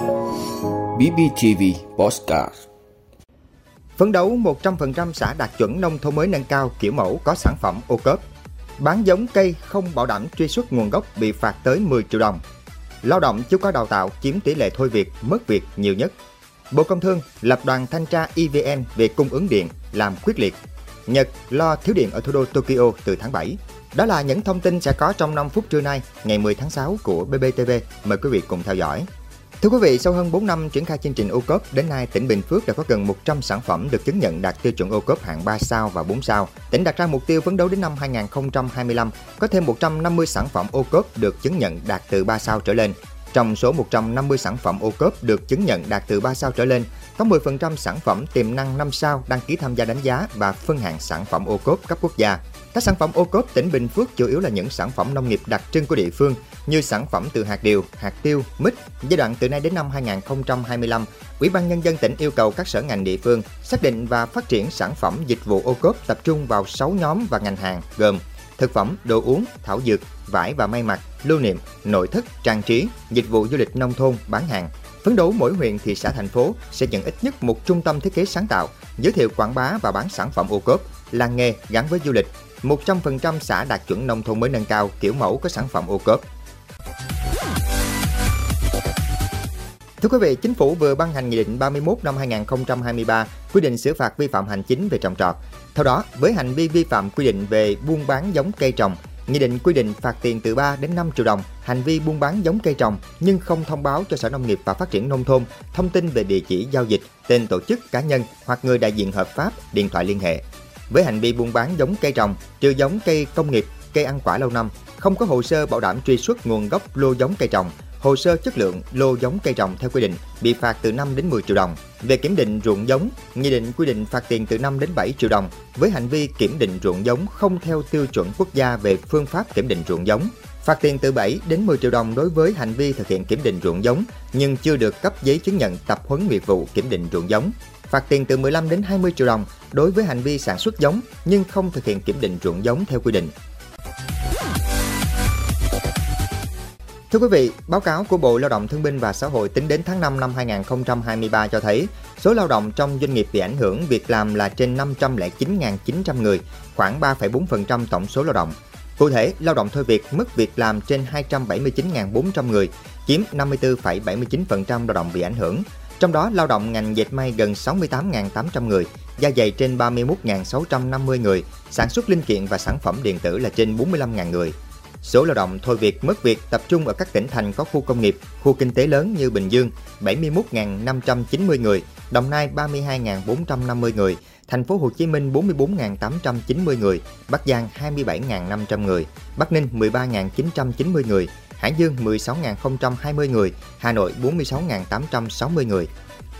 BBTV Postcard Phấn đấu 100% xã đạt chuẩn nông thôn mới nâng cao kiểu mẫu có sản phẩm ô cốp. Bán giống cây không bảo đảm truy xuất nguồn gốc bị phạt tới 10 triệu đồng. Lao động chưa có đào tạo chiếm tỷ lệ thôi việc, mất việc nhiều nhất. Bộ Công Thương lập đoàn thanh tra EVN về cung ứng điện làm quyết liệt. Nhật lo thiếu điện ở thủ đô Tokyo từ tháng 7. Đó là những thông tin sẽ có trong 5 phút trưa nay, ngày 10 tháng 6 của BBTV. Mời quý vị cùng theo dõi. Thưa quý vị, sau hơn 4 năm triển khai chương trình ô cốp, đến nay tỉnh Bình Phước đã có gần 100 sản phẩm được chứng nhận đạt tiêu chuẩn ô cốp hạng 3 sao và 4 sao. Tỉnh đặt ra mục tiêu phấn đấu đến năm 2025 có thêm 150 sản phẩm ô cốp được chứng nhận đạt từ 3 sao trở lên. Trong số 150 sản phẩm ô cốp được chứng nhận đạt từ 3 sao trở lên, có 10% sản phẩm tiềm năng 5 sao đăng ký tham gia đánh giá và phân hạng sản phẩm ô cốp cấp quốc gia. Các sản phẩm ô cốp tỉnh Bình Phước chủ yếu là những sản phẩm nông nghiệp đặc trưng của địa phương như sản phẩm từ hạt điều, hạt tiêu, mít. Giai đoạn từ nay đến năm 2025, Ủy ban Nhân dân tỉnh yêu cầu các sở ngành địa phương xác định và phát triển sản phẩm dịch vụ ô cốp tập trung vào 6 nhóm và ngành hàng gồm thực phẩm, đồ uống, thảo dược, vải và may mặc, lưu niệm, nội thất, trang trí, dịch vụ du lịch nông thôn, bán hàng. Phấn đấu mỗi huyện, thị xã, thành phố sẽ nhận ít nhất một trung tâm thiết kế sáng tạo, giới thiệu quảng bá và bán sản phẩm ô cốp, làng nghề gắn với du lịch. 100% xã đạt chuẩn nông thôn mới nâng cao kiểu mẫu có sản phẩm ô cốp. Thưa quý vị, Chính phủ vừa ban hành Nghị định 31 năm 2023 quy định xử phạt vi phạm hành chính về trồng trọt. Theo đó, với hành vi vi phạm quy định về buôn bán giống cây trồng, Nghị định quy định phạt tiền từ 3 đến 5 triệu đồng hành vi buôn bán giống cây trồng nhưng không thông báo cho Sở Nông nghiệp và Phát triển Nông thôn thông tin về địa chỉ giao dịch, tên tổ chức cá nhân hoặc người đại diện hợp pháp, điện thoại liên hệ. Với hành vi buôn bán giống cây trồng, trừ giống cây công nghiệp, cây ăn quả lâu năm, không có hồ sơ bảo đảm truy xuất nguồn gốc lô giống cây trồng, hồ sơ chất lượng lô giống cây trồng theo quy định bị phạt từ 5 đến 10 triệu đồng. Về kiểm định ruộng giống, nghị định quy định phạt tiền từ 5 đến 7 triệu đồng với hành vi kiểm định ruộng giống không theo tiêu chuẩn quốc gia về phương pháp kiểm định ruộng giống. Phạt tiền từ 7 đến 10 triệu đồng đối với hành vi thực hiện kiểm định ruộng giống nhưng chưa được cấp giấy chứng nhận tập huấn nghiệp vụ kiểm định ruộng giống. Phạt tiền từ 15 đến 20 triệu đồng đối với hành vi sản xuất giống nhưng không thực hiện kiểm định ruộng giống theo quy định. Thưa quý vị, báo cáo của Bộ Lao động Thương binh và Xã hội tính đến tháng 5 năm 2023 cho thấy số lao động trong doanh nghiệp bị ảnh hưởng việc làm là trên 509.900 người, khoảng 3,4% tổng số lao động. Cụ thể, lao động thôi việc mất việc làm trên 279.400 người, chiếm 54,79% lao động bị ảnh hưởng. Trong đó, lao động ngành dệt may gần 68.800 người, da dày trên 31.650 người, sản xuất linh kiện và sản phẩm điện tử là trên 45.000 người. Số lao động thôi việc mất việc tập trung ở các tỉnh thành có khu công nghiệp, khu kinh tế lớn như Bình Dương 71.590 người, Đồng Nai 32.450 người, Thành phố Hồ Chí Minh 44.890 người, Bắc Giang 27.500 người, Bắc Ninh 13.990 người, Hải Dương 16.020 người, Hà Nội 46.860 người.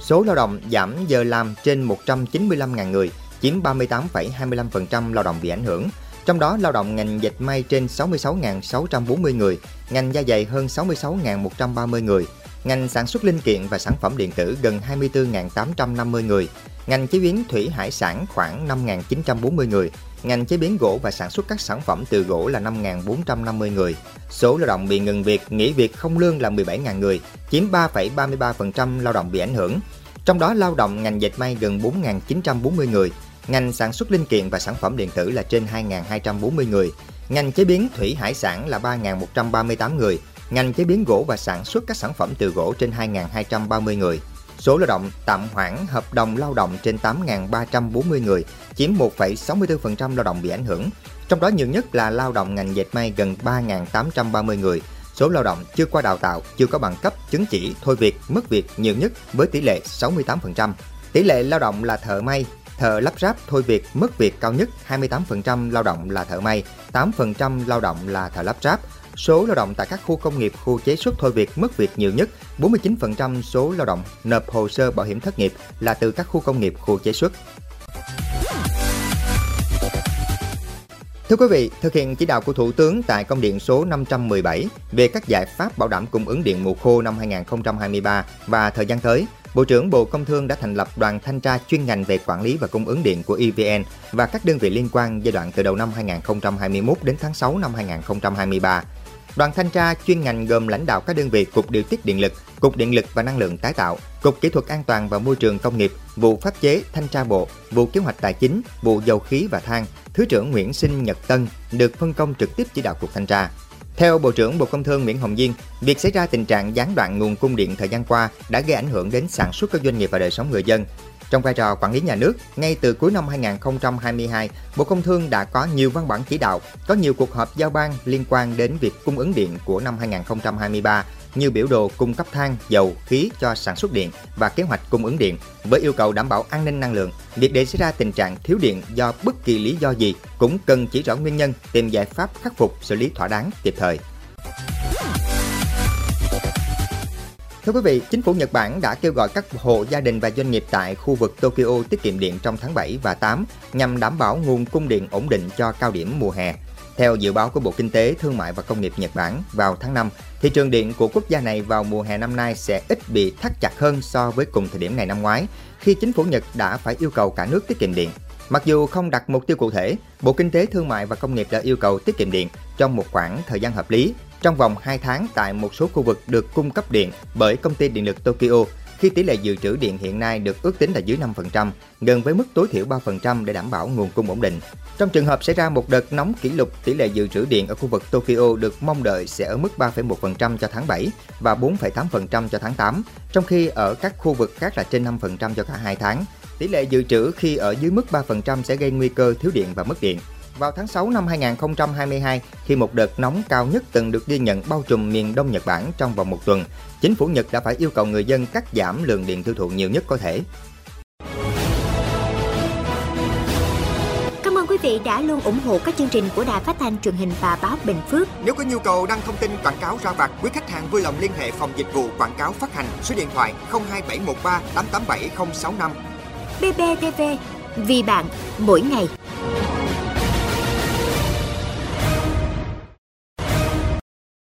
Số lao động giảm giờ làm trên 195.000 người, chiếm 38,25% lao động bị ảnh hưởng. Trong đó, lao động ngành dệt may trên 66.640 người, ngành da dày hơn 66.130 người, ngành sản xuất linh kiện và sản phẩm điện tử gần 24.850 người, ngành chế biến thủy hải sản khoảng 5.940 người, ngành chế biến gỗ và sản xuất các sản phẩm từ gỗ là 5.450 người. Số lao động bị ngừng việc, nghỉ việc không lương là 17.000 người, chiếm 3,33% lao động bị ảnh hưởng. Trong đó lao động ngành dệt may gần 4.940 người, ngành sản xuất linh kiện và sản phẩm điện tử là trên 2.240 người, ngành chế biến thủy hải sản là 3.138 người, ngành chế biến gỗ và sản xuất các sản phẩm từ gỗ trên 2.230 người. Số lao động tạm hoãn hợp đồng lao động trên 8.340 người, chiếm 1,64% lao động bị ảnh hưởng. Trong đó nhiều nhất là lao động ngành dệt may gần 3.830 người. Số lao động chưa qua đào tạo, chưa có bằng cấp, chứng chỉ, thôi việc, mất việc nhiều nhất với tỷ lệ 68%. Tỷ lệ lao động là thợ may, thợ lắp ráp thôi việc mất việc cao nhất 28% lao động là thợ may, 8% lao động là thợ lắp ráp. Số lao động tại các khu công nghiệp, khu chế xuất thôi việc mất việc nhiều nhất, 49% số lao động nộp hồ sơ bảo hiểm thất nghiệp là từ các khu công nghiệp, khu chế xuất. Thưa quý vị, thực hiện chỉ đạo của Thủ tướng tại công điện số 517 về các giải pháp bảo đảm cung ứng điện mùa khô năm 2023 và thời gian tới, Bộ trưởng Bộ Công Thương đã thành lập đoàn thanh tra chuyên ngành về quản lý và cung ứng điện của EVN và các đơn vị liên quan giai đoạn từ đầu năm 2021 đến tháng 6 năm 2023. Đoàn thanh tra chuyên ngành gồm lãnh đạo các đơn vị Cục Điều tiết Điện lực, Cục Điện lực và Năng lượng tái tạo, Cục Kỹ thuật An toàn và Môi trường Công nghiệp, vụ pháp chế, thanh tra bộ, vụ kế hoạch tài chính, vụ dầu khí và than, Thứ trưởng Nguyễn Sinh Nhật Tân được phân công trực tiếp chỉ đạo cuộc thanh tra. Theo Bộ trưởng Bộ Công Thương Nguyễn Hồng Diên, việc xảy ra tình trạng gián đoạn nguồn cung điện thời gian qua đã gây ảnh hưởng đến sản xuất các doanh nghiệp và đời sống người dân. Trong vai trò quản lý nhà nước, ngay từ cuối năm 2022, Bộ Công Thương đã có nhiều văn bản chỉ đạo, có nhiều cuộc họp giao ban liên quan đến việc cung ứng điện của năm 2023 như biểu đồ cung cấp than, dầu, khí cho sản xuất điện và kế hoạch cung ứng điện với yêu cầu đảm bảo an ninh năng lượng. Việc để xảy ra tình trạng thiếu điện do bất kỳ lý do gì cũng cần chỉ rõ nguyên nhân, tìm giải pháp khắc phục, xử lý thỏa đáng kịp thời. Thưa quý vị, chính phủ Nhật Bản đã kêu gọi các hộ gia đình và doanh nghiệp tại khu vực Tokyo tiết kiệm điện trong tháng 7 và 8 nhằm đảm bảo nguồn cung điện ổn định cho cao điểm mùa hè. Theo dự báo của Bộ Kinh tế, Thương mại và Công nghiệp Nhật Bản vào tháng 5, thị trường điện của quốc gia này vào mùa hè năm nay sẽ ít bị thắt chặt hơn so với cùng thời điểm này năm ngoái, khi chính phủ Nhật đã phải yêu cầu cả nước tiết kiệm điện. Mặc dù không đặt mục tiêu cụ thể, Bộ Kinh tế Thương mại và Công nghiệp đã yêu cầu tiết kiệm điện trong một khoảng thời gian hợp lý trong vòng 2 tháng tại một số khu vực được cung cấp điện bởi công ty điện lực Tokyo khi tỷ lệ dự trữ điện hiện nay được ước tính là dưới 5%, gần với mức tối thiểu 3% để đảm bảo nguồn cung ổn định. Trong trường hợp xảy ra một đợt nóng kỷ lục, tỷ lệ dự trữ điện ở khu vực Tokyo được mong đợi sẽ ở mức 3,1% cho tháng 7 và 4,8% cho tháng 8, trong khi ở các khu vực khác là trên 5% cho cả hai tháng. Tỷ lệ dự trữ khi ở dưới mức 3% sẽ gây nguy cơ thiếu điện và mất điện. Vào tháng 6 năm 2022, khi một đợt nóng cao nhất từng được ghi nhận bao trùm miền Đông Nhật Bản trong vòng một tuần, chính phủ Nhật đã phải yêu cầu người dân cắt giảm lượng điện tiêu thụ nhiều nhất có thể. Cảm ơn quý vị đã luôn ủng hộ các chương trình của Đài Phát thanh truyền hình và báo Bình Phước. Nếu có nhu cầu đăng thông tin quảng cáo ra vặt, quý khách hàng vui lòng liên hệ phòng dịch vụ quảng cáo phát hành số điện thoại 02713 887065. BBTV, vì bạn, mỗi ngày.